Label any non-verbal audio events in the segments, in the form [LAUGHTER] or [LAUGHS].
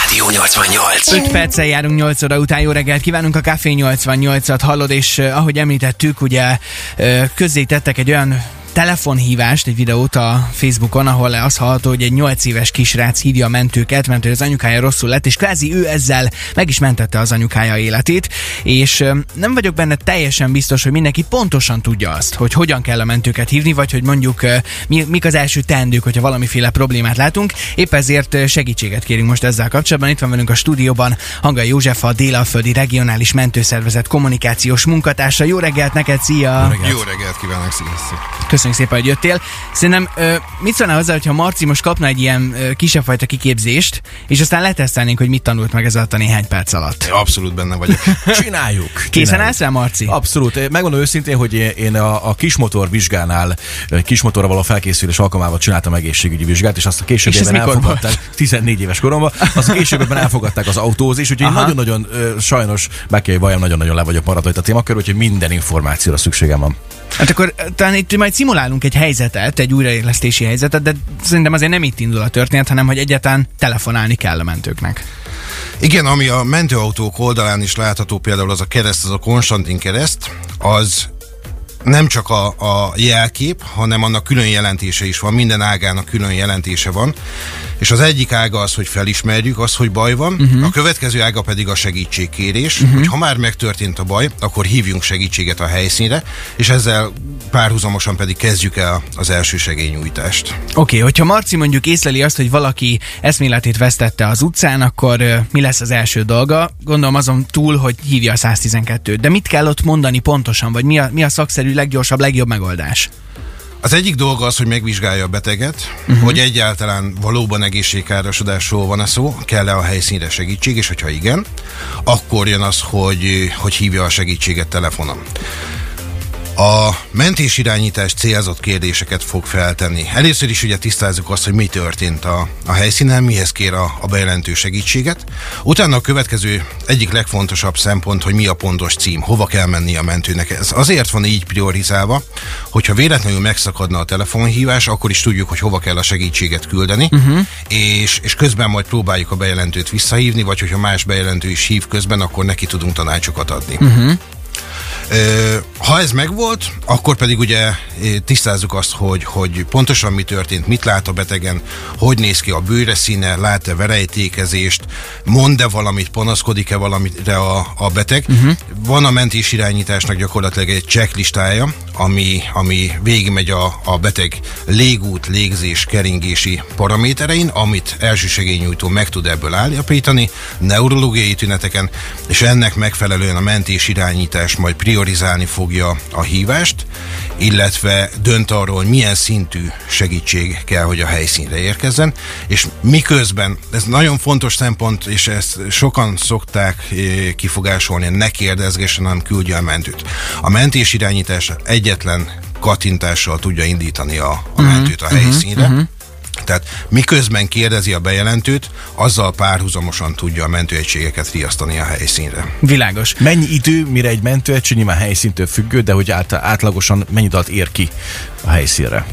Rádió 88. 5 perccel járunk 8 óra után, jó reggelt kívánunk, a Café 88-at hallod, és uh, ahogy említettük, ugye uh, közzétettek egy olyan telefonhívást, egy videót a Facebookon, ahol az hallható, hogy egy 8 éves kisrác hívja a mentőket, mert az anyukája rosszul lett, és kvázi ő ezzel meg is mentette az anyukája életét, és nem vagyok benne teljesen biztos, hogy mindenki pontosan tudja azt, hogy hogyan kell a mentőket hívni, vagy hogy mondjuk mi, mik az első teendők, hogyha valamiféle problémát látunk. Épp ezért segítséget kérünk most ezzel kapcsolatban. Itt van velünk a stúdióban Hangai József, a Délalföldi Regionális Mentőszervezet kommunikációs munkatársa. Jó reggelt neked, szia! Jó reggelt kívánok, sziasztok! Köszönjük szépen, hogy jöttél. Szerintem ö, mit szólnál hozzá, hogyha Marci most kapna egy ilyen ö, kisebb fajta kiképzést, és aztán letesztelnénk, hogy mit tanult meg ez alatt a néhány perc alatt. Abszolút benne vagyok. [LAUGHS] Csináljuk. Készen állsz rá, Marci? Abszolút. Megmondom őszintén, hogy én a, a kismotor vizsgánál, kismotorra való felkészülés alkalmával csináltam egészségügyi vizsgát, és azt a És későbbiben mikor elfogadták. 14 éves koromban, azt a későbbiben elfogadták az autózis, úgyhogy Aha. nagyon-nagyon sajnos, be kell, hogy nagyon-nagyon le vagyok maradva itt a témakör, úgyhogy minden információra szükségem van. Hát akkor ö, talán itt majd szimulálunk egy helyzetet, egy újraélesztési helyzetet, de szerintem azért nem itt indul a történet, hanem hogy egyáltalán telefonálni kell a mentőknek. Igen, ami a mentőautók oldalán is látható, például az a kereszt, az a Konstantin kereszt, az nem csak a, a jelkép, hanem annak külön jelentése is van, minden ágának külön jelentése van, és az egyik ága az, hogy felismerjük azt, hogy baj van, uh-huh. a következő ága pedig a segítségkérés, uh-huh. hogy ha már megtörtént a baj, akkor hívjunk segítséget a helyszínre, és ezzel párhuzamosan pedig kezdjük el az első segélynyújtást. Oké, okay, hogyha Marci mondjuk észleli azt, hogy valaki eszméletét vesztette az utcán, akkor ö, mi lesz az első dolga? Gondolom azon túl, hogy hívja a 112-t. De mit kell ott mondani pontosan, vagy mi a, mi a szakszerű, leggyorsabb, legjobb megoldás? Az egyik dolga az, hogy megvizsgálja a beteget, uh-huh. hogy egyáltalán valóban egészségkárosodásról van a szó, kell-e a helyszínre segítség, és hogyha igen, akkor jön az, hogy, hogy hívja a segítséget telefonon. A mentésirányítás célzott kérdéseket fog feltenni. Először is ugye tisztázzuk azt, hogy mi történt a, a helyszínen, mihez kér a, a bejelentő segítséget. Utána a következő egyik legfontosabb szempont, hogy mi a pontos cím, hova kell menni a mentőnek. Ez azért van így priorizálva, hogyha véletlenül megszakadna a telefonhívás, akkor is tudjuk, hogy hova kell a segítséget küldeni, uh-huh. és, és közben majd próbáljuk a bejelentőt visszahívni, vagy hogyha más bejelentő is hív közben, akkor neki tudunk tanácsokat adni. Uh-huh. Ha ez megvolt, akkor pedig ugye tisztázzuk azt, hogy, hogy pontosan mi történt, mit lát a betegen, hogy néz ki a bőre színe, lát-e verejtékezést, mond-e valamit, panaszkodik-e valamire a, a beteg. Uh-huh. Van a mentés irányításnak gyakorlatilag egy checklistája, ami, ami végigmegy a, a beteg légút, légzés, keringési paraméterein, amit elsősegélynyújtó meg tud ebből állapítani, neurológiai tüneteken, és ennek megfelelően a mentés irányítás majd priorizálni fogja a hívást, illetve dönt arról, hogy milyen szintű segítség kell, hogy a helyszínre érkezzen, és miközben, ez nagyon fontos szempont, és ezt sokan szokták eh, kifogásolni, ne kérdezgessen, hanem küldje a mentőt. A mentés irányítás egyetlen kattintással tudja indítani a, a mentőt a helyszínre, uh-huh. Tehát miközben kérdezi a bejelentőt, azzal párhuzamosan tudja a mentőegységeket riasztani a helyszínre. Világos. Mennyi idő, mire egy mentőegység nyilván helyszíntől függő, de hogy át, átlagosan mennyi alatt ér ki a helyszínre?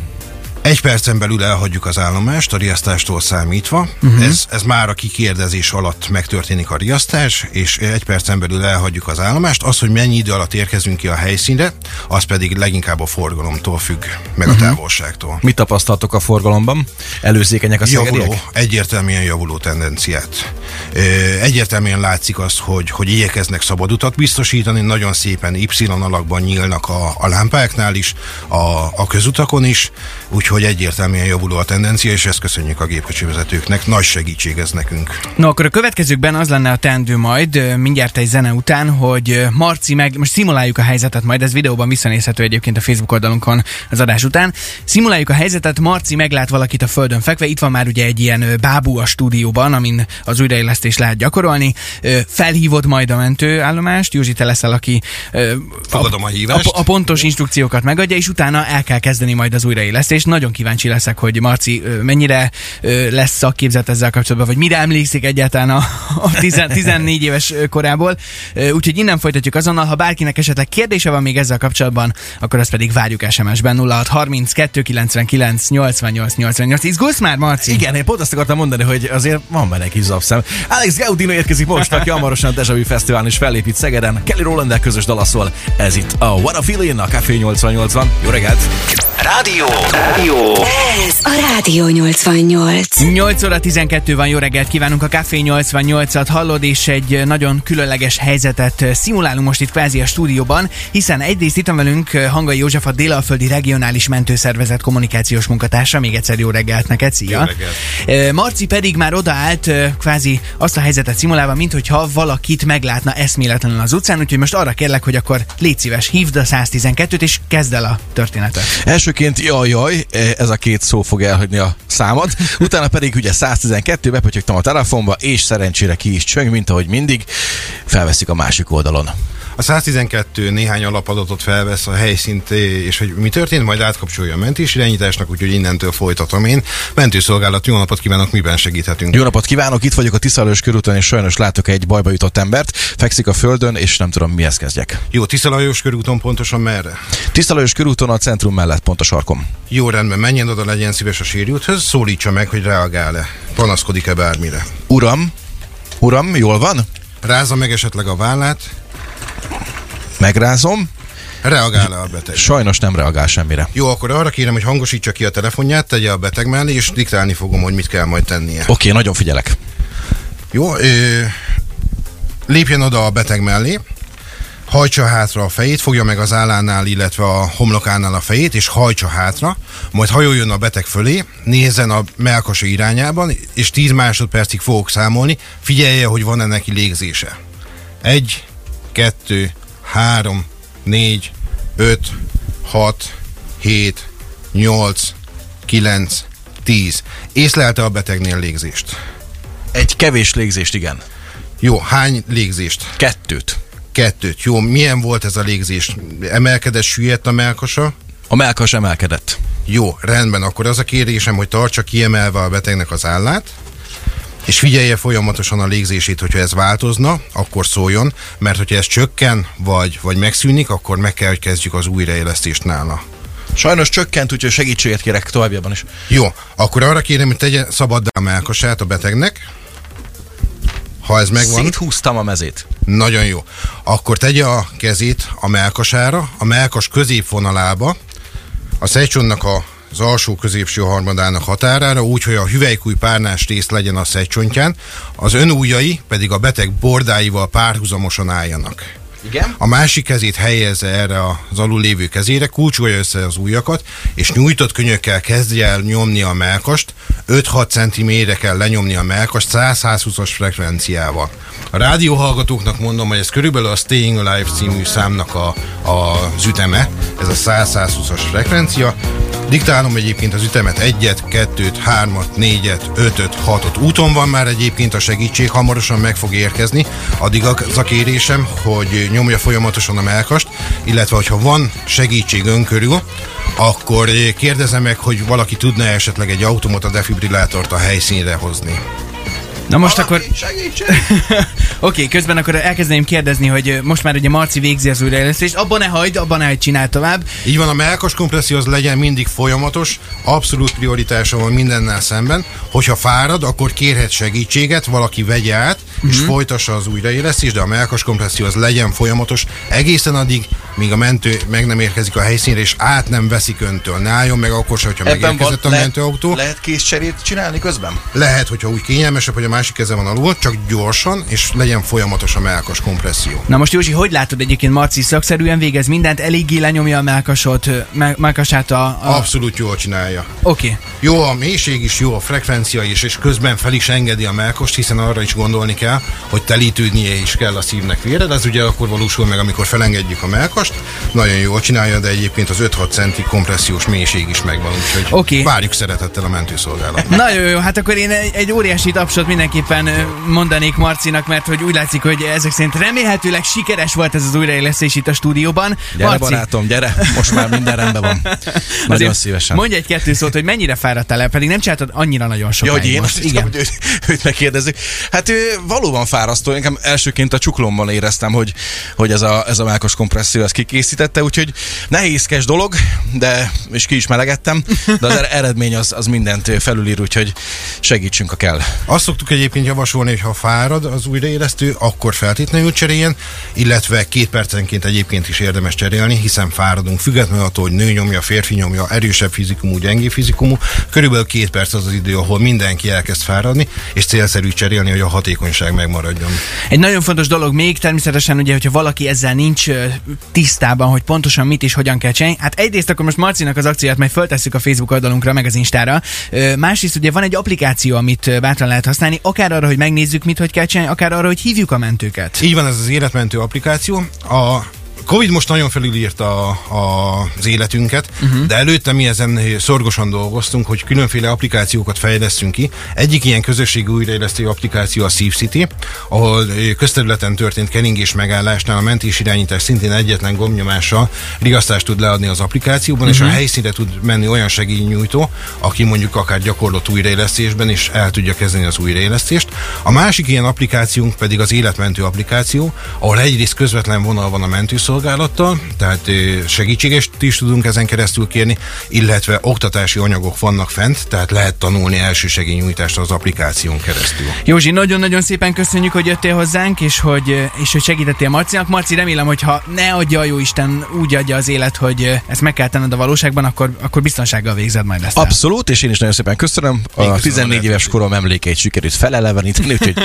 Egy percen belül elhagyjuk az állomást, a riasztástól számítva. Uh-huh. Ez, ez már a kikérdezés alatt megtörténik a riasztás, és egy percen belül elhagyjuk az állomást. Az, hogy mennyi idő alatt érkezünk ki a helyszínre, az pedig leginkább a forgalomtól függ, meg uh-huh. a távolságtól. Mit tapasztaltok a forgalomban? Előzékenyek a Javuló, egyértelműen javuló tendenciát. Egyértelműen látszik az, hogy, hogy igyekeznek szabad utat biztosítani, nagyon szépen Y alakban nyílnak a, a lámpáknál is, a, a közutakon is, úgyhogy egyértelműen javuló a tendencia, és ezt köszönjük a gépkocsi vezetőknek. Nagy segítség ez nekünk. No, akkor a következőkben az lenne a teendő majd, mindjárt egy zene után, hogy Marci meg, most szimuláljuk a helyzetet majd, ez videóban visszanézhető egyébként a Facebook oldalunkon az adás után. Szimuláljuk a helyzetet, Marci meglát valakit a földön fekve, itt van már ugye egy ilyen bábú a stúdióban, amin az újra újraélesztést lehet gyakorolni. Felhívod majd a mentőállomást, Józsi, te leszel, aki Fogadom a hívást. a, a pontos instrukciókat megadja, és utána el kell kezdeni majd az újraélesztést. Nagyon kíváncsi leszek, hogy Marci mennyire lesz szakképzett ezzel kapcsolatban, vagy mire emlékszik egyáltalán a, a 10, 14 [LAUGHS] éves korából. Úgyhogy innen folytatjuk azonnal, ha bárkinek esetleg kérdése van még ezzel kapcsolatban, akkor azt pedig várjuk SMS-ben 0632 99 88 88. Izgulsz már, Marci? Igen, én pont azt akartam mondani, hogy azért van benne kis zapszem. Alex Gaudino érkezik most, aki hamarosan a Deja Vu Fesztiválon is fellépít Szegeden. Kelly Rowland közös dalaszol. Ez itt a What a Feeling, a Café 88-ban. Jó reggelt! Rádió. Rádió. Ez a Rádió 88. 8 óra 12 van, jó reggelt kívánunk a Café 88-at hallod, és egy nagyon különleges helyzetet szimulálunk most itt kvázi a stúdióban, hiszen egyrészt itt van velünk Hangai József, a Délalföldi Regionális Mentőszervezet kommunikációs munkatársa, még egyszer jó reggelt neked, szia! Jó reggelt. Marci pedig már odaállt kvázi azt a helyzetet szimulálva, mint hogyha valakit meglátna eszméletlenül az utcán, úgyhogy most arra kérlek, hogy akkor légy szíves, hívd a 112-t, és kezd el a történetet. Elsőként jaj, jaj, ez a két szó fog elhagyni a számot. Utána pedig ugye 112, bepötyögtem a telefonba, és szerencsére ki is csöng, mint ahogy mindig. Felveszik a másik oldalon. A 112 néhány alapadatot felvesz a helyszínt, és hogy mi történt, majd átkapcsolja a mentés irányításnak, úgyhogy innentől folytatom én. Mentőszolgálat, jó napot kívánok, miben segíthetünk? Jó napot kívánok, itt vagyok a Tiszalős körúton, és sajnos látok egy bajba jutott embert. Fekszik a földön, és nem tudom mihez kezdjek. Jó, Tiszalajos körúton pontosan merre? Tiszalős körúton a centrum mellett, pont a sarkom. Jó, rendben, menjen oda, legyen szíves a sérülthöz, szólítsa meg, hogy reagál-e. Panaszkodik-e bármire? Uram, uram, jól van? Rázza meg esetleg a vállát, Megrázom. reagál-e a beteg? Sajnos nem reagál semmire. Jó, akkor arra kérem, hogy hangosítsa ki a telefonját, tegye a beteg mellé, és diktálni fogom, hogy mit kell majd tennie. Oké, nagyon figyelek. Jó, ö, lépjen oda a beteg mellé, hajtsa hátra a fejét, fogja meg az állánál, illetve a homlokánál a fejét, és hajtsa hátra, majd hajoljon a beteg fölé, nézzen a melkasa irányában, és 10 másodpercig fogok számolni, figyelje, hogy van-e neki légzése. Egy, kettő, három, négy, öt, hat, hét, nyolc, kilenc, tíz. Észlelte a betegnél légzést. Egy kevés légzést, igen. Jó, hány légzést? Kettőt. Kettőt. Jó, milyen volt ez a légzés? Emelkedett, süllyedt a melkasa? A melkas emelkedett. Jó, rendben, akkor az a kérésem, hogy tartsa kiemelve a betegnek az állát, és figyelje folyamatosan a légzését, hogyha ez változna, akkor szóljon, mert hogyha ez csökken, vagy, vagy megszűnik, akkor meg kell, hogy kezdjük az újraélesztést nála. Sajnos csökkent, úgyhogy segítséget kérek továbbiakban is. Jó, akkor arra kérem, hogy tegye szabaddá a melkasát a betegnek. Ha ez megvan, Széthúztam a mezét. nagyon jó. Akkor tegye a kezét a melkasára, a melkas középvonalába, a szejcsonnak a az alsó középső harmadának határára, úgy, hogy a hüvelykúj párnás rész legyen a szejcsontján, az önújai pedig a beteg bordáival párhuzamosan álljanak. Igen? A másik kezét helyezze erre az alul lévő kezére, kulcsolja össze az ujjakat, és nyújtott könyökkel kezdje el nyomni a melkast, 5-6 cm kell lenyomni a melkast 100-120-as frekvenciával. A rádióhallgatóknak mondom, hogy ez körülbelül a Staying Alive című számnak a, a, az üteme, ez a 100-120-as frekvencia. Diktálom egyébként az ütemet egyet, kettőt, hármat, négyet, ötöt, hatot. Úton van már egyébként a segítség, hamarosan meg fog érkezni. Addig az a kérésem, hogy nyomja folyamatosan a melkast, illetve hogyha van segítség ön körül, akkor kérdezem meg, hogy valaki tudna esetleg egy automata defibrillátort a helyszínre hozni. Na most akkor... Segítség! [LAUGHS] Oké, okay, közben akkor elkezdeném kérdezni, hogy most már ugye Marci végzi az újraélesztést, abban ne hagyd, abban ne hagyd, csinál tovább. Így van, a melkas kompresszió az legyen mindig folyamatos, abszolút prioritása van mindennel szemben. Hogyha fárad, akkor kérhet segítséget, valaki vegye át, és folytassa az újraélesztést, de a melkas kompresszió az legyen folyamatos egészen addig, míg a mentő meg nem érkezik a helyszínre, és át nem veszik öntől. Ne álljon meg akkor se, hogyha megérkezett a mentőautó. lehet készcserét csinálni közben? Lehet, hogyha úgy kényelmesebb, hogy a másik keze van alul, csak gyorsan, és legyen folyamatos a melkas kompresszió. Na most Józsi, hogy látod egyébként Marci szakszerűen végez mindent, eléggé lenyomja a melkasot, melkasát a... a... Abszolút jól csinálja. Oké. Okay. Jó a mélység is, jó a frekvencia is, és közben fel is engedi a melkost, hiszen arra is gondolni kell, el, hogy telítődnie is kell a szívnek vére, de ez ugye akkor valósul meg, amikor felengedjük a melkast. Nagyon jól csinálja, de egyébként az 5-6 centi kompressziós mélység is megvan, úgyhogy Oké. várjuk szeretettel a mentőszolgálat. Nagyon jó, hát akkor én egy, egy óriási tapsot mindenképpen mondanék Marcinak, mert hogy úgy látszik, hogy ezek szerint remélhetőleg sikeres volt ez az újraélesztés itt a stúdióban. Gyere, barátom, gyere, most már minden rendben van. [LAUGHS] Nagyon azért szívesen. Mondj egy-kettő szót, hogy mennyire fáradtál el, pedig nem csináltad annyira nagyon Ja, sokáig hogy én most. azt hittem, hogy őt, őt megkérdezzük. Hát ő, valóban fárasztó. Nekem elsőként a csuklomban éreztem, hogy, hogy ez a, ez a melkos kompresszió ezt kikészítette, úgyhogy nehézkes dolog, de és ki is melegettem, de az er- [LAUGHS] eredmény az, az mindent felülír, úgyhogy segítsünk, ha kell. Azt szoktuk egyébként javasolni, hogy ha fárad az újraélesztő, akkor feltétlenül cseréljen, illetve két percenként egyébként is érdemes cserélni, hiszen fáradunk, függetlenül attól, hogy nő nyomja, férfi nyomja, erősebb fizikumú, gyengébb fizikumú. Körülbelül két perc az az idő, ahol mindenki elkezd fáradni, és célszerű cserélni, hogy a hatékonyság megmaradjon. Egy nagyon fontos dolog még, természetesen ugye, hogyha valaki ezzel nincs tisztában, hogy pontosan mit és hogyan kell csinálni. Hát egyrészt akkor most Marcinak az akcióját majd föltesszük a Facebook oldalunkra, meg az Instára. Másrészt ugye van egy applikáció, amit bátran lehet használni, akár arra, hogy megnézzük, mit hogy kell csinálni, akár arra, hogy hívjuk a mentőket. Így van ez az életmentő applikáció. A Covid most nagyon felülírta a, a, az életünket, uh-huh. de előtte mi ezen szorgosan dolgoztunk, hogy különféle applikációkat fejlesztünk ki. Egyik ilyen közösségi újraélesztő applikáció a SafeCity, ahol ö, közterületen történt keringés megállásnál a mentés irányítás szintén egyetlen gombnyomással riasztást tud leadni az applikációban, uh-huh. és a helyszínre tud menni olyan segélynyújtó, aki mondjuk akár gyakorlott újraélesztésben is el tudja kezdeni az újraélesztést. A másik ilyen applikációnk pedig az életmentő applikáció, ahol egyrészt közvetlen vonal van a mentőszolgálattal, tehát segítséget is tudunk ezen keresztül kérni, illetve oktatási anyagok vannak fent, tehát lehet tanulni elsősegélynyújtást az applikáción keresztül. Józsi, nagyon-nagyon szépen köszönjük, hogy jöttél hozzánk, és hogy, és hogy segítettél Marcinak. Marci, remélem, hogy ha ne adja a jó Isten úgy adja az élet, hogy ezt meg kell tenned a valóságban, akkor, akkor biztonsággal végzed majd ezt. Abszolút, és én is nagyon szépen köszönöm. A köszönöm 14 a éves korom emlékeit sikerült feleleveníteni, úgyhogy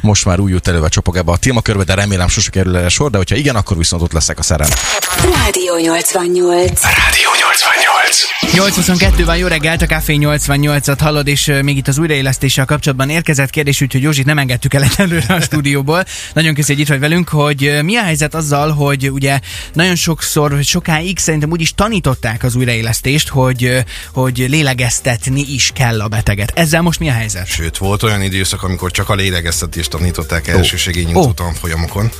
most már új jut előve csapok ebbe a témakörbe, de remélem sose kerül erre sor, de hogyha igen, akkor viszont ott leszek a szerem. Rádió 88. Rádió 88. 822 van, jó reggelt, a Café 88-at hallod, és még itt az újraélesztéssel kapcsolatban érkezett kérdés, úgyhogy Józsit nem engedtük el [LAUGHS] előre a stúdióból. Nagyon köszönjük, hogy itt vagy velünk, hogy mi a helyzet azzal, hogy ugye nagyon sokszor, sokáig szerintem úgy is tanították az újraélesztést, hogy, hogy lélegeztetni is kell a beteget. Ezzel most mi a helyzet? Sőt, volt olyan időszak, amikor csak a lélegeztetést tanították elsősegélynyújtó Ó. tanfolyamokon.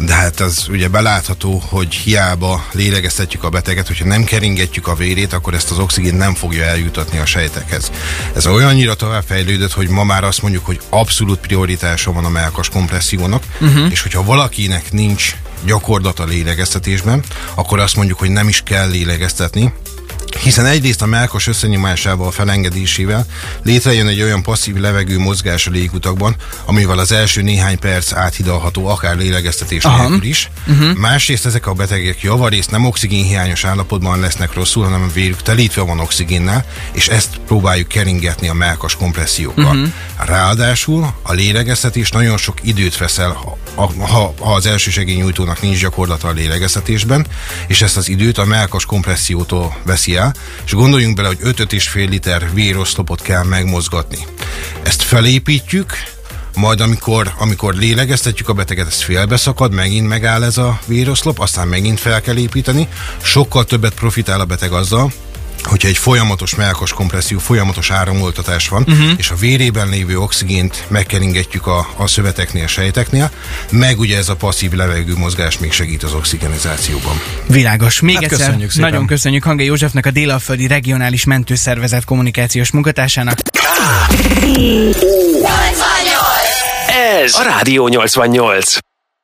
De hát az ugye belátható, hogy hiába lélegeztetjük a beteget, hogyha nem keringetjük a vérét, akkor ezt az oxigént nem fogja eljutatni a sejtekhez. Ez olyannyira továbbfejlődött, hogy ma már azt mondjuk, hogy abszolút prioritása van a melkas kompressziónak, uh-huh. és hogyha valakinek nincs gyakorlata lélegeztetésben, akkor azt mondjuk, hogy nem is kell lélegeztetni, hiszen egyrészt a melkas összenyomásával, felengedésével létrejön egy olyan passzív levegő mozgás a légutakban, amivel az első néhány perc áthidalható akár lélegeztetés Aha. nélkül is. Uh-huh. Másrészt ezek a betegek javarészt nem oxigénhiányos állapotban lesznek rosszul, hanem a vérük telítve van oxigénnel, és ezt próbáljuk keringetni a melkas kompressziókkal. Uh-huh. Ráadásul a lélegeztetés nagyon sok időt veszel, ha, ha, ha az elsősegélynyújtónak nincs gyakorlata a lélegeztetésben, és ezt az időt a melkas kompressziótól veszi el, és gondoljunk bele, hogy 5-5,5 liter véroszlopot kell megmozgatni. Ezt felépítjük, majd amikor, amikor lélegeztetjük a beteget, ez félbeszakad, megint megáll ez a véroszlop, aztán megint fel kell építeni. Sokkal többet profitál a beteg azzal, hogyha egy folyamatos melkos kompresszió, folyamatos áramoltatás van, uh-huh. és a vérében lévő oxigént megkeringetjük a, a szöveteknél, sejteknél, meg ugye ez a passzív levegő mozgás még segít az oxigenizációban. Világos. Még Hát egyszer köszönjük szépen. nagyon köszönjük Hangé Józsefnek, a Délalföldi Regionális Mentőszervezet kommunikációs munkatársának. Ez a Rádió 88.